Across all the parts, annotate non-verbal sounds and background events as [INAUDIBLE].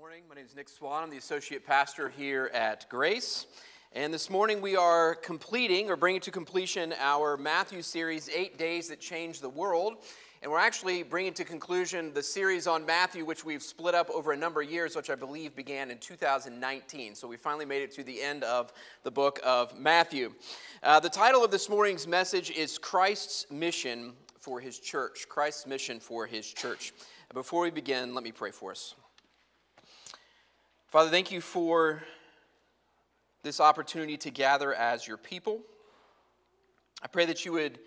morning. My name is Nick Swan. I'm the associate pastor here at Grace. And this morning we are completing or bringing to completion our Matthew series, Eight Days That Changed the World. And we're actually bringing to conclusion the series on Matthew, which we've split up over a number of years, which I believe began in 2019. So we finally made it to the end of the book of Matthew. Uh, the title of this morning's message is Christ's Mission for His Church. Christ's Mission for His Church. Before we begin, let me pray for us. Father, thank you for this opportunity to gather as your people. I pray that you would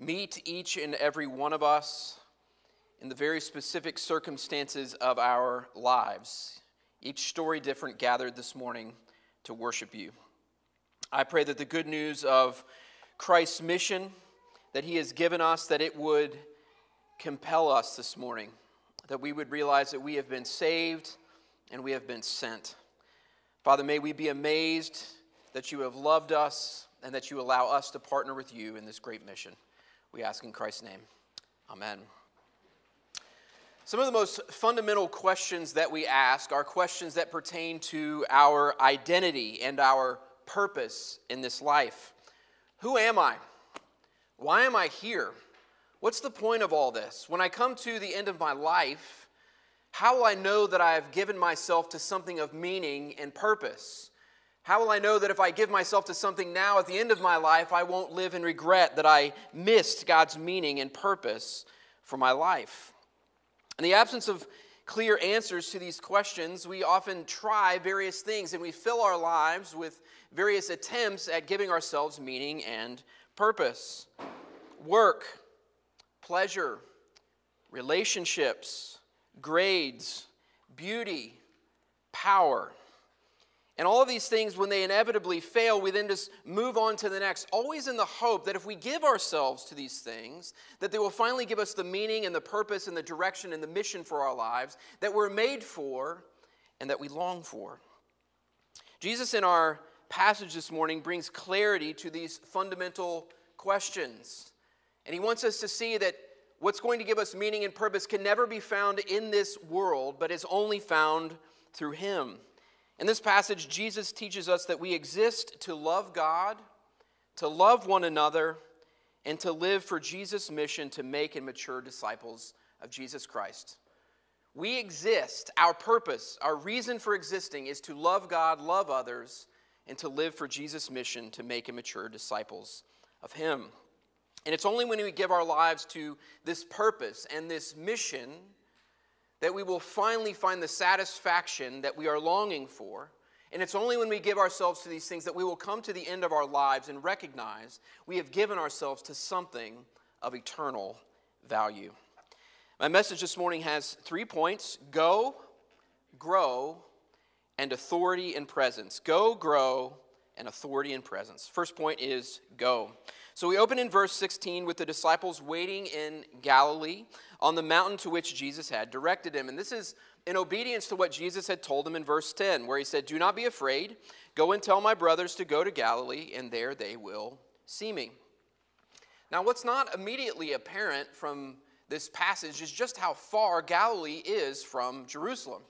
meet each and every one of us in the very specific circumstances of our lives, each story different, gathered this morning to worship you. I pray that the good news of Christ's mission that he has given us that it would compel us this morning that we would realize that we have been saved and we have been sent. Father, may we be amazed that you have loved us and that you allow us to partner with you in this great mission. We ask in Christ's name. Amen. Some of the most fundamental questions that we ask are questions that pertain to our identity and our purpose in this life. Who am I? Why am I here? What's the point of all this? When I come to the end of my life, how will I know that I have given myself to something of meaning and purpose? How will I know that if I give myself to something now at the end of my life, I won't live in regret that I missed God's meaning and purpose for my life? In the absence of clear answers to these questions, we often try various things and we fill our lives with various attempts at giving ourselves meaning and purpose. Work, pleasure, relationships, grades, beauty, power. And all of these things, when they inevitably fail, we then just move on to the next, always in the hope that if we give ourselves to these things, that they will finally give us the meaning and the purpose and the direction and the mission for our lives that we're made for and that we long for. Jesus, in our passage this morning, brings clarity to these fundamental questions. And he wants us to see that what's going to give us meaning and purpose can never be found in this world, but is only found through Him. In this passage, Jesus teaches us that we exist to love God, to love one another, and to live for Jesus' mission to make and mature disciples of Jesus Christ. We exist, our purpose, our reason for existing is to love God, love others, and to live for Jesus' mission to make and mature disciples of Him. And it's only when we give our lives to this purpose and this mission that we will finally find the satisfaction that we are longing for. And it's only when we give ourselves to these things that we will come to the end of our lives and recognize we have given ourselves to something of eternal value. My message this morning has three points go, grow, and authority and presence. Go, grow, and authority and presence. First point is go. So we open in verse 16 with the disciples waiting in Galilee on the mountain to which Jesus had directed him. And this is in obedience to what Jesus had told them in verse 10, where he said, Do not be afraid. Go and tell my brothers to go to Galilee, and there they will see me. Now, what's not immediately apparent from this passage is just how far Galilee is from Jerusalem.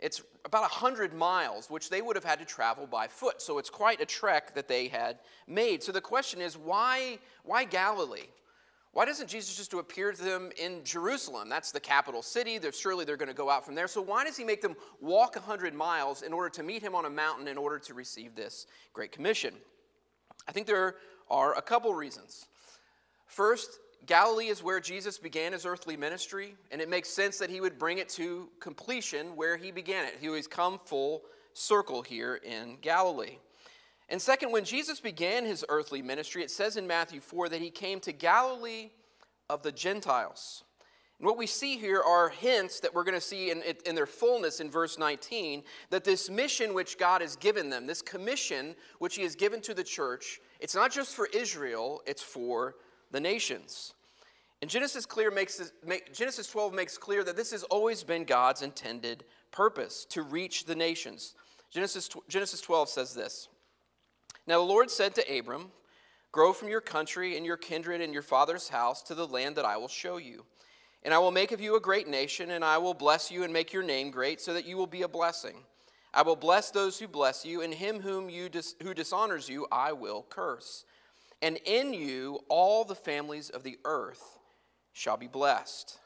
It's about 100 miles, which they would have had to travel by foot. So it's quite a trek that they had made. So the question is why, why Galilee? Why doesn't Jesus just appear to them in Jerusalem? That's the capital city. They're, surely they're going to go out from there. So why does he make them walk 100 miles in order to meet him on a mountain in order to receive this great commission? I think there are a couple reasons. First, Galilee is where Jesus began his earthly ministry, and it makes sense that he would bring it to completion where he began it. He was come full circle here in Galilee. And second, when Jesus began his earthly ministry, it says in Matthew 4 that he came to Galilee of the Gentiles. And what we see here are hints that we're going to see in, in their fullness in verse 19 that this mission which God has given them, this commission which he has given to the church, it's not just for Israel, it's for the nations. And Genesis, clear makes make, Genesis 12 makes clear that this has always been God's intended purpose to reach the nations. Genesis, Genesis 12 says this Now the Lord said to Abram, Grow from your country and your kindred and your father's house to the land that I will show you. And I will make of you a great nation, and I will bless you and make your name great, so that you will be a blessing. I will bless those who bless you, and him whom you dis- who dishonors you, I will curse. And in you all the families of the earth shall be blessed.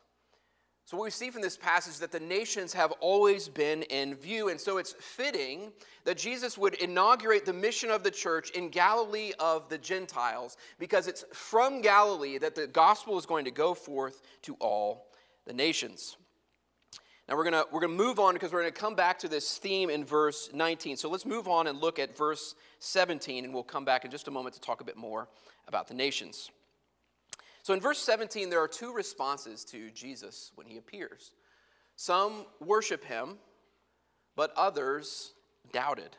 So, what we see from this passage is that the nations have always been in view. And so, it's fitting that Jesus would inaugurate the mission of the church in Galilee of the Gentiles, because it's from Galilee that the gospel is going to go forth to all the nations. Now, we're going to we're going to move on because we're going to come back to this theme in verse 19. So, let's move on and look at verse 17, and we'll come back in just a moment to talk a bit more about the nations. So in verse 17, there are two responses to Jesus when he appears. Some worship him, but others doubted.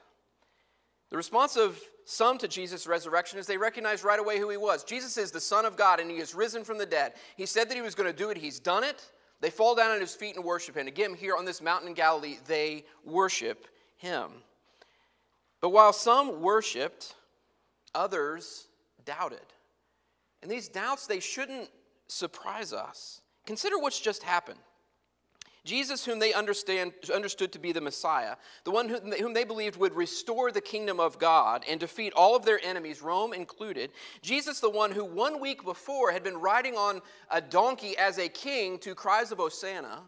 The response of some to Jesus' resurrection is they recognize right away who he was. Jesus is the Son of God, and he is risen from the dead. He said that he was going to do it, he's done it. They fall down at his feet and worship him. Again, here on this mountain in Galilee, they worship him. But while some worshiped, others doubted. And these doubts, they shouldn't surprise us. Consider what's just happened. Jesus, whom they understand, understood to be the Messiah, the one whom they believed would restore the kingdom of God and defeat all of their enemies, Rome included. Jesus, the one who one week before had been riding on a donkey as a king to cries of Hosanna,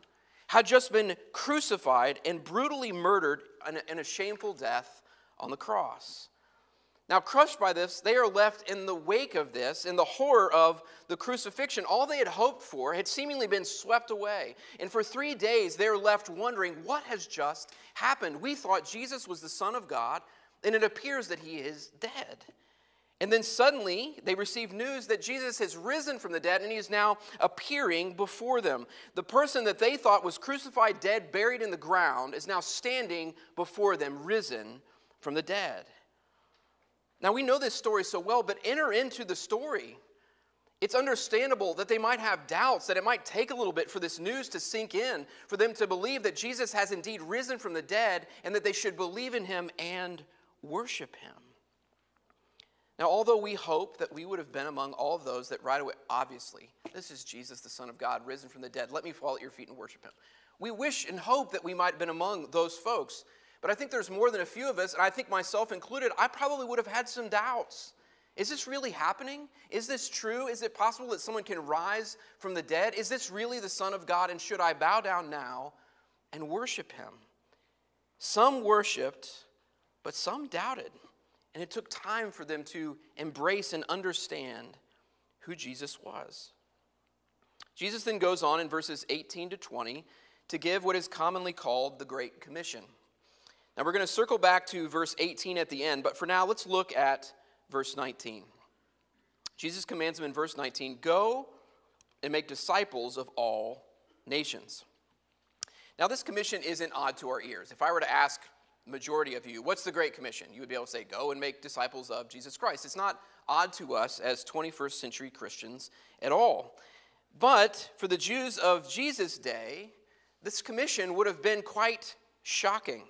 had just been crucified and brutally murdered in a shameful death on the cross. Now, crushed by this, they are left in the wake of this, in the horror of the crucifixion. All they had hoped for had seemingly been swept away. And for three days, they're left wondering what has just happened. We thought Jesus was the Son of God, and it appears that he is dead. And then suddenly, they receive news that Jesus has risen from the dead and he is now appearing before them. The person that they thought was crucified, dead, buried in the ground, is now standing before them, risen from the dead. Now, we know this story so well, but enter into the story. It's understandable that they might have doubts, that it might take a little bit for this news to sink in, for them to believe that Jesus has indeed risen from the dead, and that they should believe in him and worship him. Now, although we hope that we would have been among all of those that right away, obviously, this is Jesus, the Son of God, risen from the dead, let me fall at your feet and worship him. We wish and hope that we might have been among those folks but I think there's more than a few of us, and I think myself included, I probably would have had some doubts. Is this really happening? Is this true? Is it possible that someone can rise from the dead? Is this really the Son of God? And should I bow down now and worship him? Some worshiped, but some doubted. And it took time for them to embrace and understand who Jesus was. Jesus then goes on in verses 18 to 20 to give what is commonly called the Great Commission. Now we're going to circle back to verse 18 at the end, but for now, let's look at verse 19. Jesus commands them in verse 19 Go and make disciples of all nations. Now, this commission isn't odd to our ears. If I were to ask majority of you, what's the Great Commission? You would be able to say, Go and make disciples of Jesus Christ. It's not odd to us as 21st century Christians at all. But for the Jews of Jesus' day, this commission would have been quite shocking.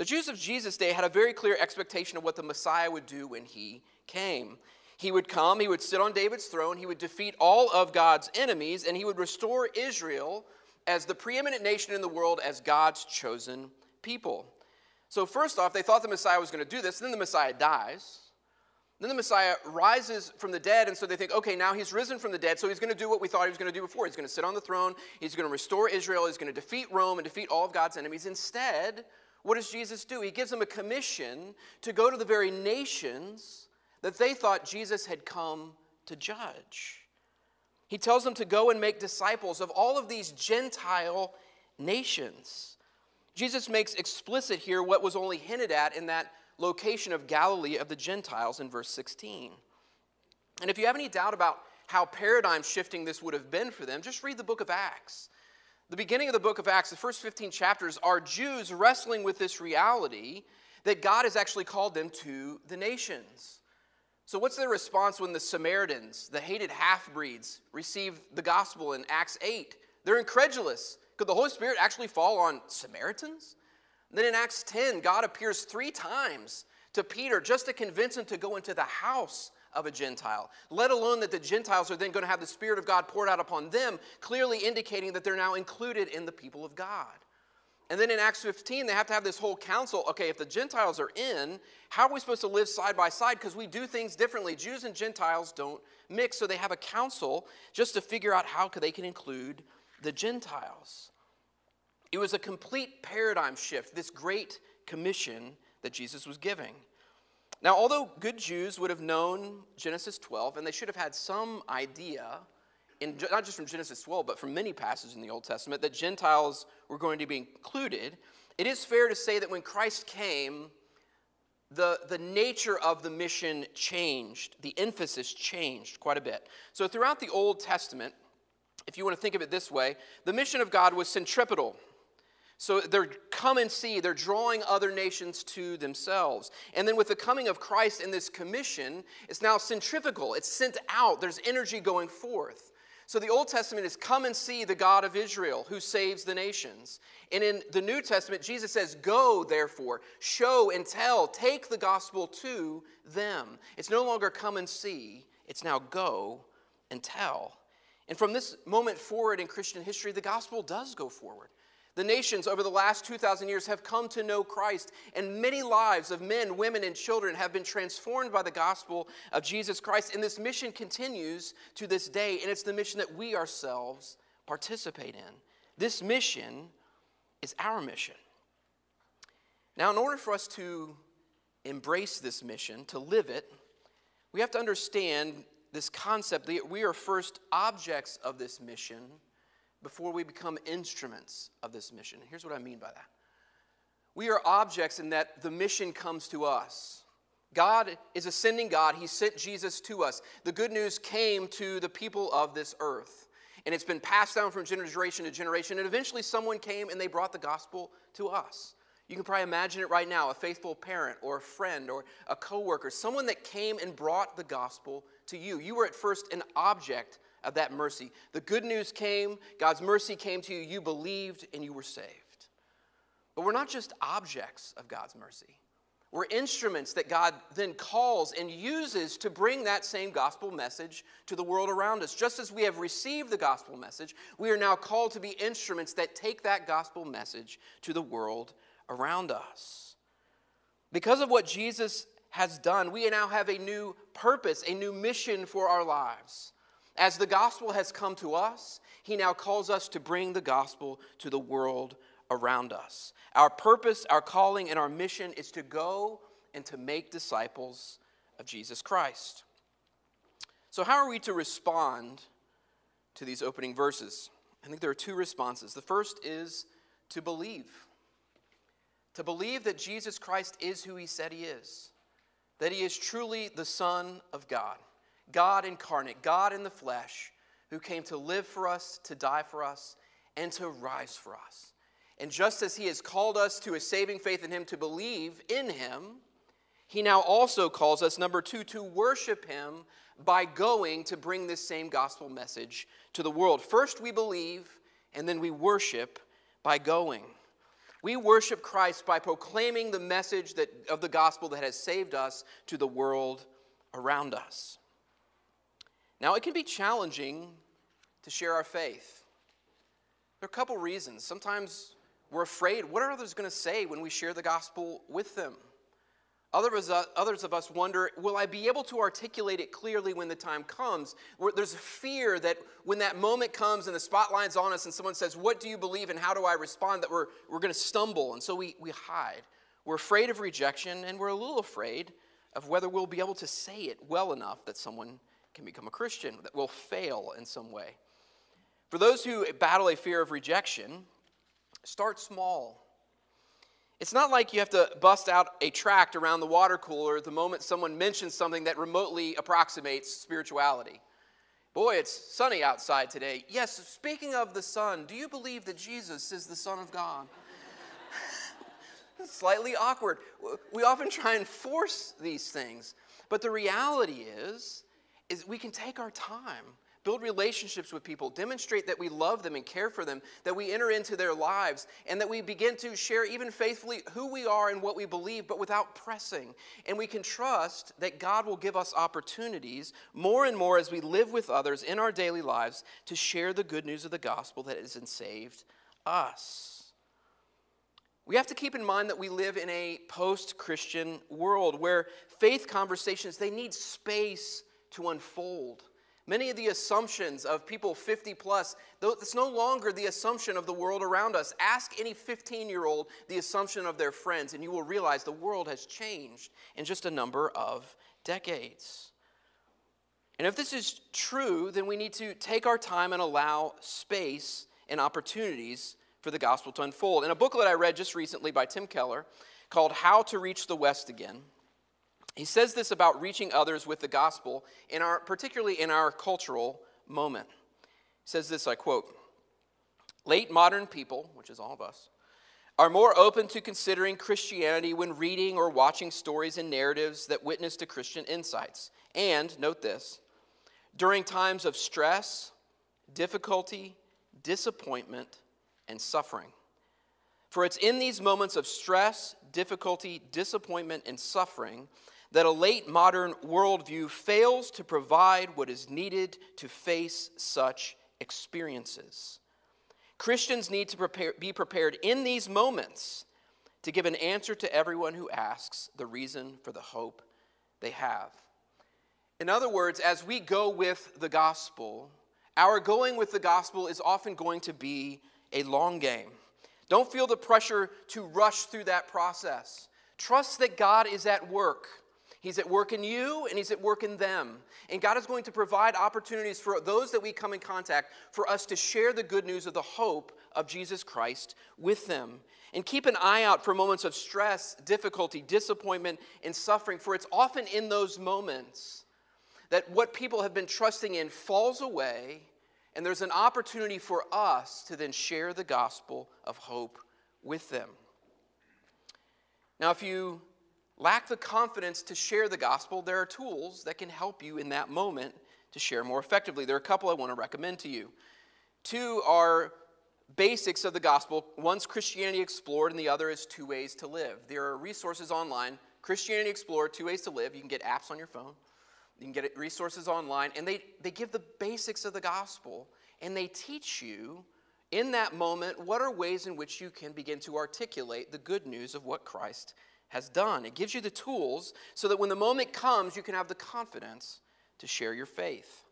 The Jews of Jesus' day had a very clear expectation of what the Messiah would do when he came. He would come, he would sit on David's throne, he would defeat all of God's enemies, and he would restore Israel as the preeminent nation in the world as God's chosen people. So, first off, they thought the Messiah was going to do this, then the Messiah dies. Then the Messiah rises from the dead, and so they think, okay, now he's risen from the dead, so he's going to do what we thought he was going to do before. He's going to sit on the throne, he's going to restore Israel, he's going to defeat Rome and defeat all of God's enemies. Instead, what does Jesus do? He gives them a commission to go to the very nations that they thought Jesus had come to judge. He tells them to go and make disciples of all of these Gentile nations. Jesus makes explicit here what was only hinted at in that location of Galilee of the Gentiles in verse 16. And if you have any doubt about how paradigm shifting this would have been for them, just read the book of Acts. The beginning of the book of Acts, the first 15 chapters, are Jews wrestling with this reality that God has actually called them to the nations. So, what's their response when the Samaritans, the hated half breeds, receive the gospel in Acts 8? They're incredulous. Could the Holy Spirit actually fall on Samaritans? Then in Acts 10, God appears three times to Peter just to convince him to go into the house of a Gentile, let alone that the Gentiles are then going to have the Spirit of God poured out upon them, clearly indicating that they're now included in the people of God. And then in Acts 15, they have to have this whole council. Okay, if the Gentiles are in, how are we supposed to live side by side? Because we do things differently. Jews and Gentiles don't mix, so they have a council just to figure out how they can include the Gentiles. It was a complete paradigm shift, this great commission that Jesus was giving. Now, although good Jews would have known Genesis 12, and they should have had some idea in, not just from Genesis 12, but from many passages in the Old Testament, that Gentiles were going to be included, it is fair to say that when Christ came, the, the nature of the mission changed. The emphasis changed quite a bit. So, throughout the Old Testament, if you want to think of it this way, the mission of God was centripetal. So they're come and see, they're drawing other nations to themselves. And then with the coming of Christ in this commission, it's now centrifugal, it's sent out, there's energy going forth. So the Old Testament is come and see the God of Israel who saves the nations. And in the New Testament, Jesus says, Go, therefore, show and tell, take the gospel to them. It's no longer come and see, it's now go and tell. And from this moment forward in Christian history, the gospel does go forward. The nations over the last 2,000 years have come to know Christ, and many lives of men, women, and children have been transformed by the gospel of Jesus Christ. And this mission continues to this day, and it's the mission that we ourselves participate in. This mission is our mission. Now, in order for us to embrace this mission, to live it, we have to understand this concept that we are first objects of this mission before we become instruments of this mission. Here's what I mean by that we are objects in that the mission comes to us. God is a sending God. He sent Jesus to us. The good news came to the people of this earth. And it's been passed down from generation to generation. And eventually, someone came and they brought the gospel to us. You can probably imagine it right now a faithful parent or a friend or a coworker, someone that came and brought the gospel to you. You were at first an object of that mercy. The good news came, God's mercy came to you, you believed, and you were saved. But we're not just objects of God's mercy. We're instruments that God then calls and uses to bring that same gospel message to the world around us. Just as we have received the gospel message, we are now called to be instruments that take that gospel message to the world around us. Because of what Jesus has done, we now have a new purpose, a new mission for our lives. As the gospel has come to us, he now calls us to bring the gospel to the world around us. Our purpose, our calling, and our mission is to go and to make disciples of Jesus Christ. So, how are we to respond to these opening verses? I think there are two responses. The first is to believe. To believe that Jesus Christ is who he said he is, that he is truly the Son of God. God incarnate, God in the flesh, who came to live for us, to die for us, and to rise for us. And just as He has called us to a saving faith in Him to believe in Him, He now also calls us, number two, to worship Him by going to bring this same gospel message to the world. First, we believe, and then we worship by going. We worship Christ by proclaiming the message that, of the gospel that has saved us to the world around us. Now, it can be challenging to share our faith. There are a couple reasons. Sometimes we're afraid what are others going to say when we share the gospel with them? Others, of us wonder, will I be able to articulate it clearly when the time comes? There's a fear that when that moment comes and the spotlight's on us and someone says, What do you believe and how do I respond? that we're, we're going to stumble. And so we, we hide. We're afraid of rejection and we're a little afraid of whether we'll be able to say it well enough that someone can become a Christian, that will fail in some way. For those who battle a fear of rejection, start small. It's not like you have to bust out a tract around the water cooler the moment someone mentions something that remotely approximates spirituality. Boy, it's sunny outside today. Yes, speaking of the sun, do you believe that Jesus is the Son of God? [LAUGHS] Slightly awkward. We often try and force these things. But the reality is is we can take our time build relationships with people, demonstrate that we love them and care for them, that we enter into their lives, and that we begin to share even faithfully who we are and what we believe, but without pressing. And we can trust that God will give us opportunities more and more as we live with others in our daily lives to share the good news of the gospel that has saved us. We have to keep in mind that we live in a post-Christian world where faith conversations they need space to unfold. Many of the assumptions of people 50 plus, it's no longer the assumption of the world around us. Ask any 15 year old the assumption of their friends, and you will realize the world has changed in just a number of decades. And if this is true, then we need to take our time and allow space and opportunities for the gospel to unfold. In a booklet I read just recently by Tim Keller called How to Reach the West Again, he says this about reaching others with the gospel, in our, particularly in our cultural moment. He says this, I quote Late modern people, which is all of us, are more open to considering Christianity when reading or watching stories and narratives that witness to Christian insights. And, note this, during times of stress, difficulty, disappointment, and suffering. For it's in these moments of stress, difficulty, disappointment, and suffering that a late modern worldview fails to provide what is needed to face such experiences. Christians need to prepare, be prepared in these moments to give an answer to everyone who asks the reason for the hope they have. In other words, as we go with the gospel, our going with the gospel is often going to be a long game. Don't feel the pressure to rush through that process. Trust that God is at work. He's at work in you and He's at work in them. And God is going to provide opportunities for those that we come in contact for us to share the good news of the hope of Jesus Christ with them. And keep an eye out for moments of stress, difficulty, disappointment, and suffering, for it's often in those moments that what people have been trusting in falls away, and there's an opportunity for us to then share the gospel of hope with them. Now, if you lack the confidence to share the gospel, there are tools that can help you in that moment to share more effectively. There are a couple I want to recommend to you. Two are basics of the gospel. One's Christianity Explored, and the other is Two Ways to Live. There are resources online Christianity Explored, Two Ways to Live. You can get apps on your phone, you can get resources online, and they, they give the basics of the gospel, and they teach you in that moment what are ways in which you can begin to articulate the good news of what Christ has done. It gives you the tools so that when the moment comes, you can have the confidence to share your faith.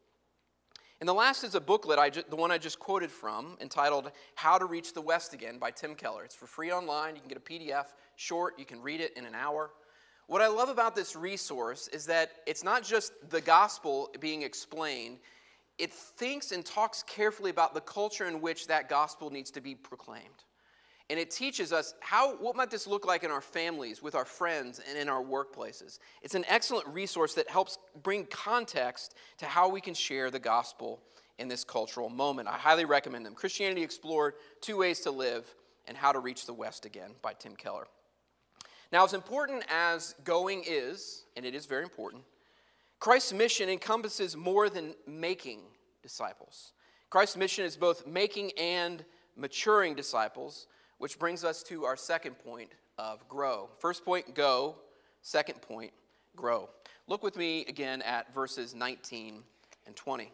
And the last is a booklet, I the one I just quoted from, entitled How to Reach the West Again by Tim Keller. It's for free online. You can get a PDF, short, you can read it in an hour. What I love about this resource is that it's not just the gospel being explained, it thinks and talks carefully about the culture in which that gospel needs to be proclaimed. And it teaches us how, what might this look like in our families, with our friends, and in our workplaces. It's an excellent resource that helps bring context to how we can share the gospel in this cultural moment. I highly recommend them. Christianity Explored, Two Ways to Live, and How to Reach the West Again by Tim Keller. Now, as important as going is, and it is very important, Christ's mission encompasses more than making disciples. Christ's mission is both making and maturing disciples which brings us to our second point of grow. First point, go. Second point, grow. Look with me again at verses 19 and 20. It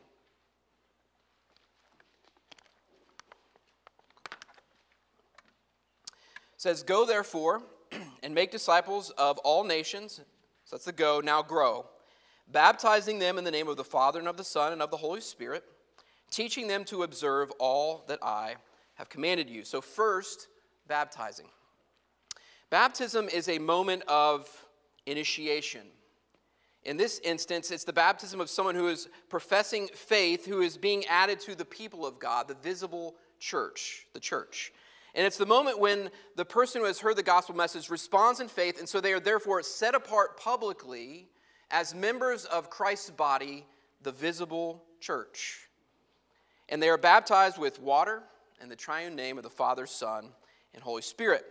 says, Go therefore and make disciples of all nations. So that's the go. Now grow. Baptizing them in the name of the Father and of the Son and of the Holy Spirit, teaching them to observe all that I have commanded you. So, first, baptizing. Baptism is a moment of initiation. In this instance, it's the baptism of someone who is professing faith, who is being added to the people of God, the visible church, the church. And it's the moment when the person who has heard the gospel message responds in faith, and so they are therefore set apart publicly as members of Christ's body, the visible church. And they are baptized with water in the triune name of the Father, Son, and Holy Spirit.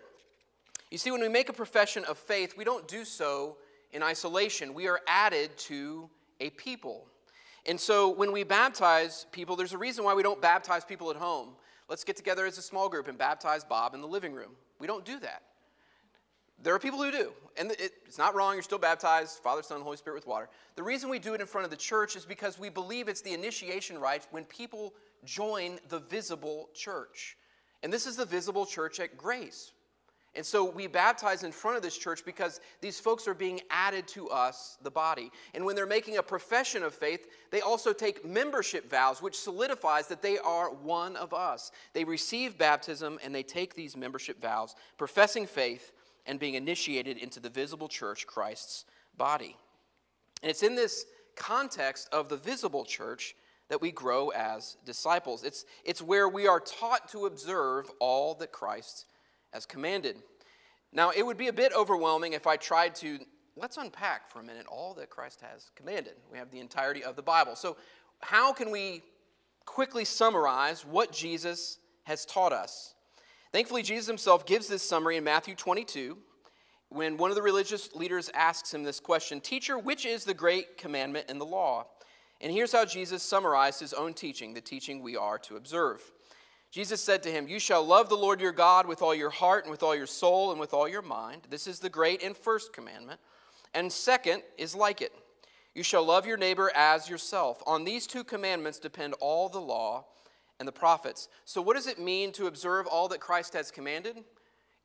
You see, when we make a profession of faith, we don't do so in isolation. We are added to a people. And so when we baptize people, there's a reason why we don't baptize people at home. Let's get together as a small group and baptize Bob in the living room. We don't do that. There are people who do, and it's not wrong. You're still baptized, Father, Son, Holy Spirit with water. The reason we do it in front of the church is because we believe it's the initiation rite when people join the visible church. And this is the visible church at Grace. And so we baptize in front of this church because these folks are being added to us, the body. And when they're making a profession of faith, they also take membership vows, which solidifies that they are one of us. They receive baptism and they take these membership vows, professing faith and being initiated into the visible church, Christ's body. And it's in this context of the visible church that we grow as disciples. It's, it's where we are taught to observe all that Christ has commanded. Now, it would be a bit overwhelming if I tried to, let's unpack for a minute all that Christ has commanded. We have the entirety of the Bible. So, how can we quickly summarize what Jesus has taught us? Thankfully, Jesus himself gives this summary in Matthew 22 when one of the religious leaders asks him this question Teacher, which is the great commandment in the law? And here's how Jesus summarized his own teaching, the teaching we are to observe. Jesus said to him, You shall love the Lord your God with all your heart and with all your soul and with all your mind. This is the great and first commandment. And second is like it You shall love your neighbor as yourself. On these two commandments depend all the law and the prophets. So, what does it mean to observe all that Christ has commanded?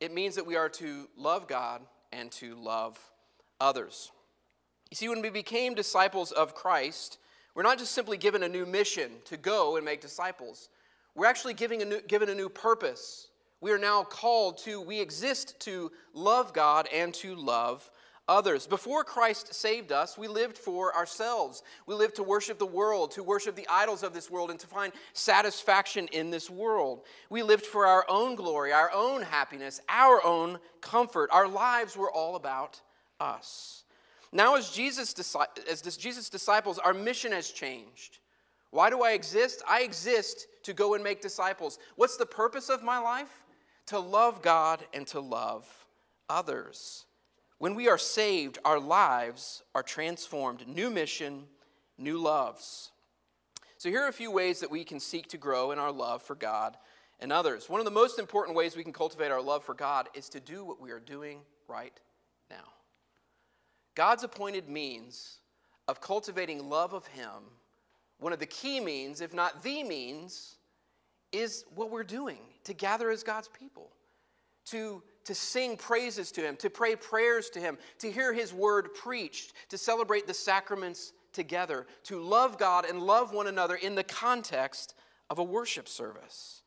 It means that we are to love God and to love others. You see, when we became disciples of Christ, we're not just simply given a new mission to go and make disciples, we're actually giving a new, given a new purpose. We are now called to, we exist to love God and to love others. Before Christ saved us, we lived for ourselves. We lived to worship the world, to worship the idols of this world, and to find satisfaction in this world. We lived for our own glory, our own happiness, our own comfort. Our lives were all about us. Now, as Jesus, as Jesus' disciples, our mission has changed. Why do I exist? I exist to go and make disciples. What's the purpose of my life? To love God and to love others. When we are saved, our lives are transformed. New mission, new loves. So, here are a few ways that we can seek to grow in our love for God and others. One of the most important ways we can cultivate our love for God is to do what we are doing right now. God's appointed means of cultivating love of Him, one of the key means, if not the means, is what we're doing to gather as God's people, to to sing praises to Him, to pray prayers to Him, to hear His word preached, to celebrate the sacraments together, to love God and love one another in the context of a worship service.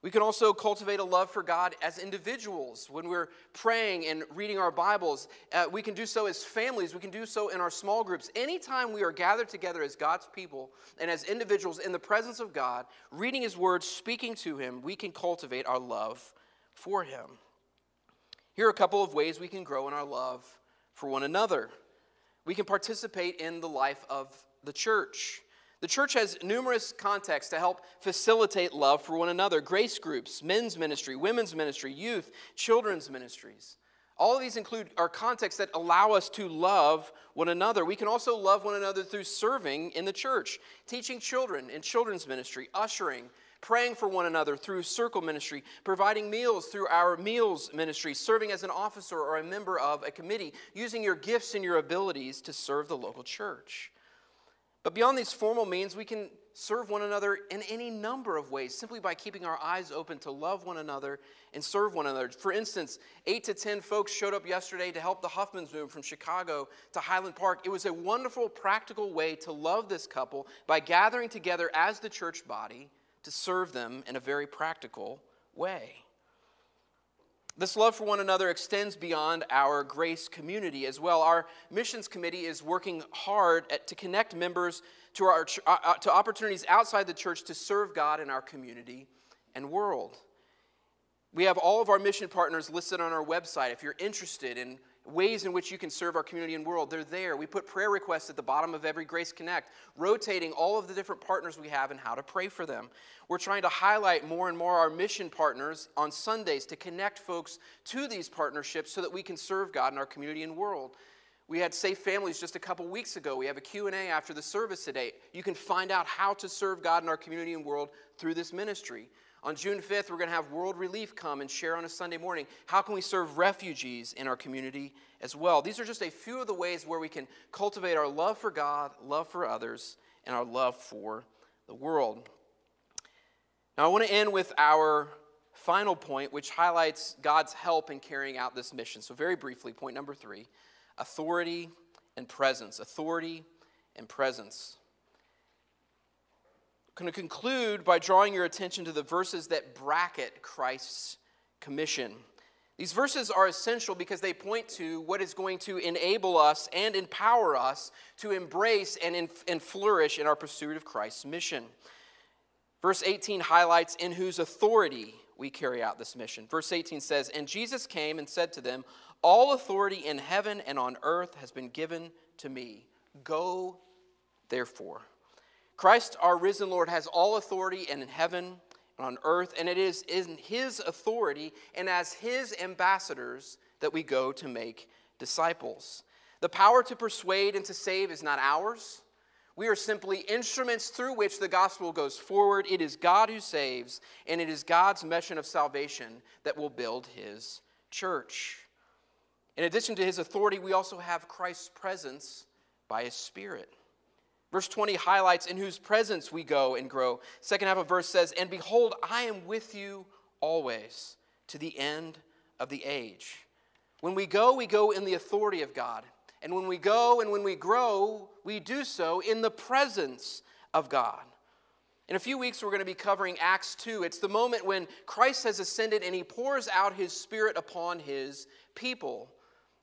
We can also cultivate a love for God as individuals when we're praying and reading our Bibles. Uh, we can do so as families. We can do so in our small groups. Anytime we are gathered together as God's people and as individuals in the presence of God, reading His Word, speaking to Him, we can cultivate our love for Him. Here are a couple of ways we can grow in our love for one another. We can participate in the life of the church. The church has numerous contexts to help facilitate love for one another grace groups, men's ministry, women's ministry, youth, children's ministries. All of these include our contexts that allow us to love one another. We can also love one another through serving in the church, teaching children in children's ministry, ushering, praying for one another through circle ministry, providing meals through our meals ministry, serving as an officer or a member of a committee, using your gifts and your abilities to serve the local church. But beyond these formal means, we can serve one another in any number of ways simply by keeping our eyes open to love one another and serve one another. For instance, eight to 10 folks showed up yesterday to help the Huffmans move from Chicago to Highland Park. It was a wonderful, practical way to love this couple by gathering together as the church body to serve them in a very practical way. This love for one another extends beyond our grace community as well. Our missions committee is working hard at, to connect members to, our, uh, uh, to opportunities outside the church to serve God in our community and world. We have all of our mission partners listed on our website. If you're interested in ways in which you can serve our community and world. They're there. We put prayer requests at the bottom of every Grace Connect, rotating all of the different partners we have and how to pray for them. We're trying to highlight more and more our mission partners on Sundays to connect folks to these partnerships so that we can serve God in our community and world. We had Safe Families just a couple weeks ago. We have a Q&A after the service today. You can find out how to serve God in our community and world through this ministry. On June 5th, we're going to have World Relief come and share on a Sunday morning. How can we serve refugees in our community as well? These are just a few of the ways where we can cultivate our love for God, love for others, and our love for the world. Now, I want to end with our final point, which highlights God's help in carrying out this mission. So, very briefly, point number three authority and presence. Authority and presence going to conclude by drawing your attention to the verses that bracket Christ's commission. These verses are essential because they point to what is going to enable us and empower us to embrace and, in, and flourish in our pursuit of Christ's mission. Verse 18 highlights in whose authority we carry out this mission. Verse 18 says, And Jesus came and said to them, All authority in heaven and on earth has been given to me. Go, therefore. Christ, our risen Lord, has all authority and in heaven and on earth, and it is in his authority and as his ambassadors that we go to make disciples. The power to persuade and to save is not ours. We are simply instruments through which the gospel goes forward. It is God who saves, and it is God's mission of salvation that will build his church. In addition to his authority, we also have Christ's presence by his Spirit. Verse 20 highlights in whose presence we go and grow. Second half of verse says, And behold, I am with you always to the end of the age. When we go, we go in the authority of God. And when we go and when we grow, we do so in the presence of God. In a few weeks, we're going to be covering Acts 2. It's the moment when Christ has ascended and he pours out his Spirit upon his people.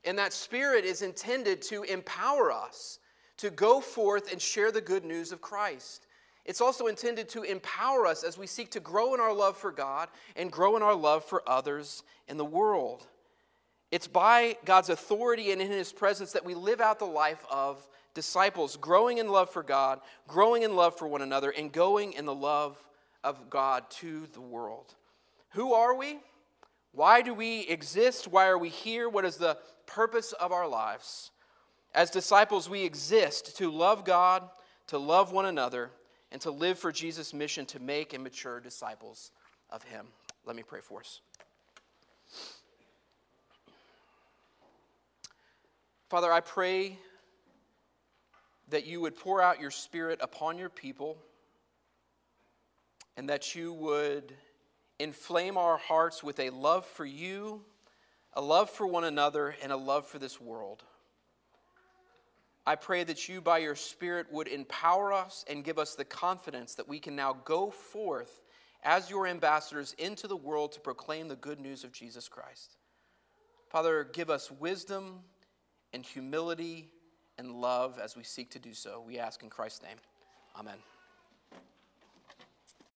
And that Spirit is intended to empower us to go forth and share the good news of Christ. It's also intended to empower us as we seek to grow in our love for God and grow in our love for others in the world. It's by God's authority and in His presence that we live out the life of disciples, growing in love for God, growing in love for one another, and going in the love of God to the world. Who are we? Why do we exist? Why are we here? What is the purpose of our lives? As disciples, we exist to love God, to love one another, and to live for Jesus' mission to make and mature disciples of Him. Let me pray for us. Father, I pray that you would pour out your Spirit upon your people and that you would inflame our hearts with a love for you, a love for one another, and a love for this world. I pray that you, by your Spirit, would empower us and give us the confidence that we can now go forth as your ambassadors into the world to proclaim the good news of Jesus Christ. Father, give us wisdom and humility and love as we seek to do so. We ask in Christ's name. Amen.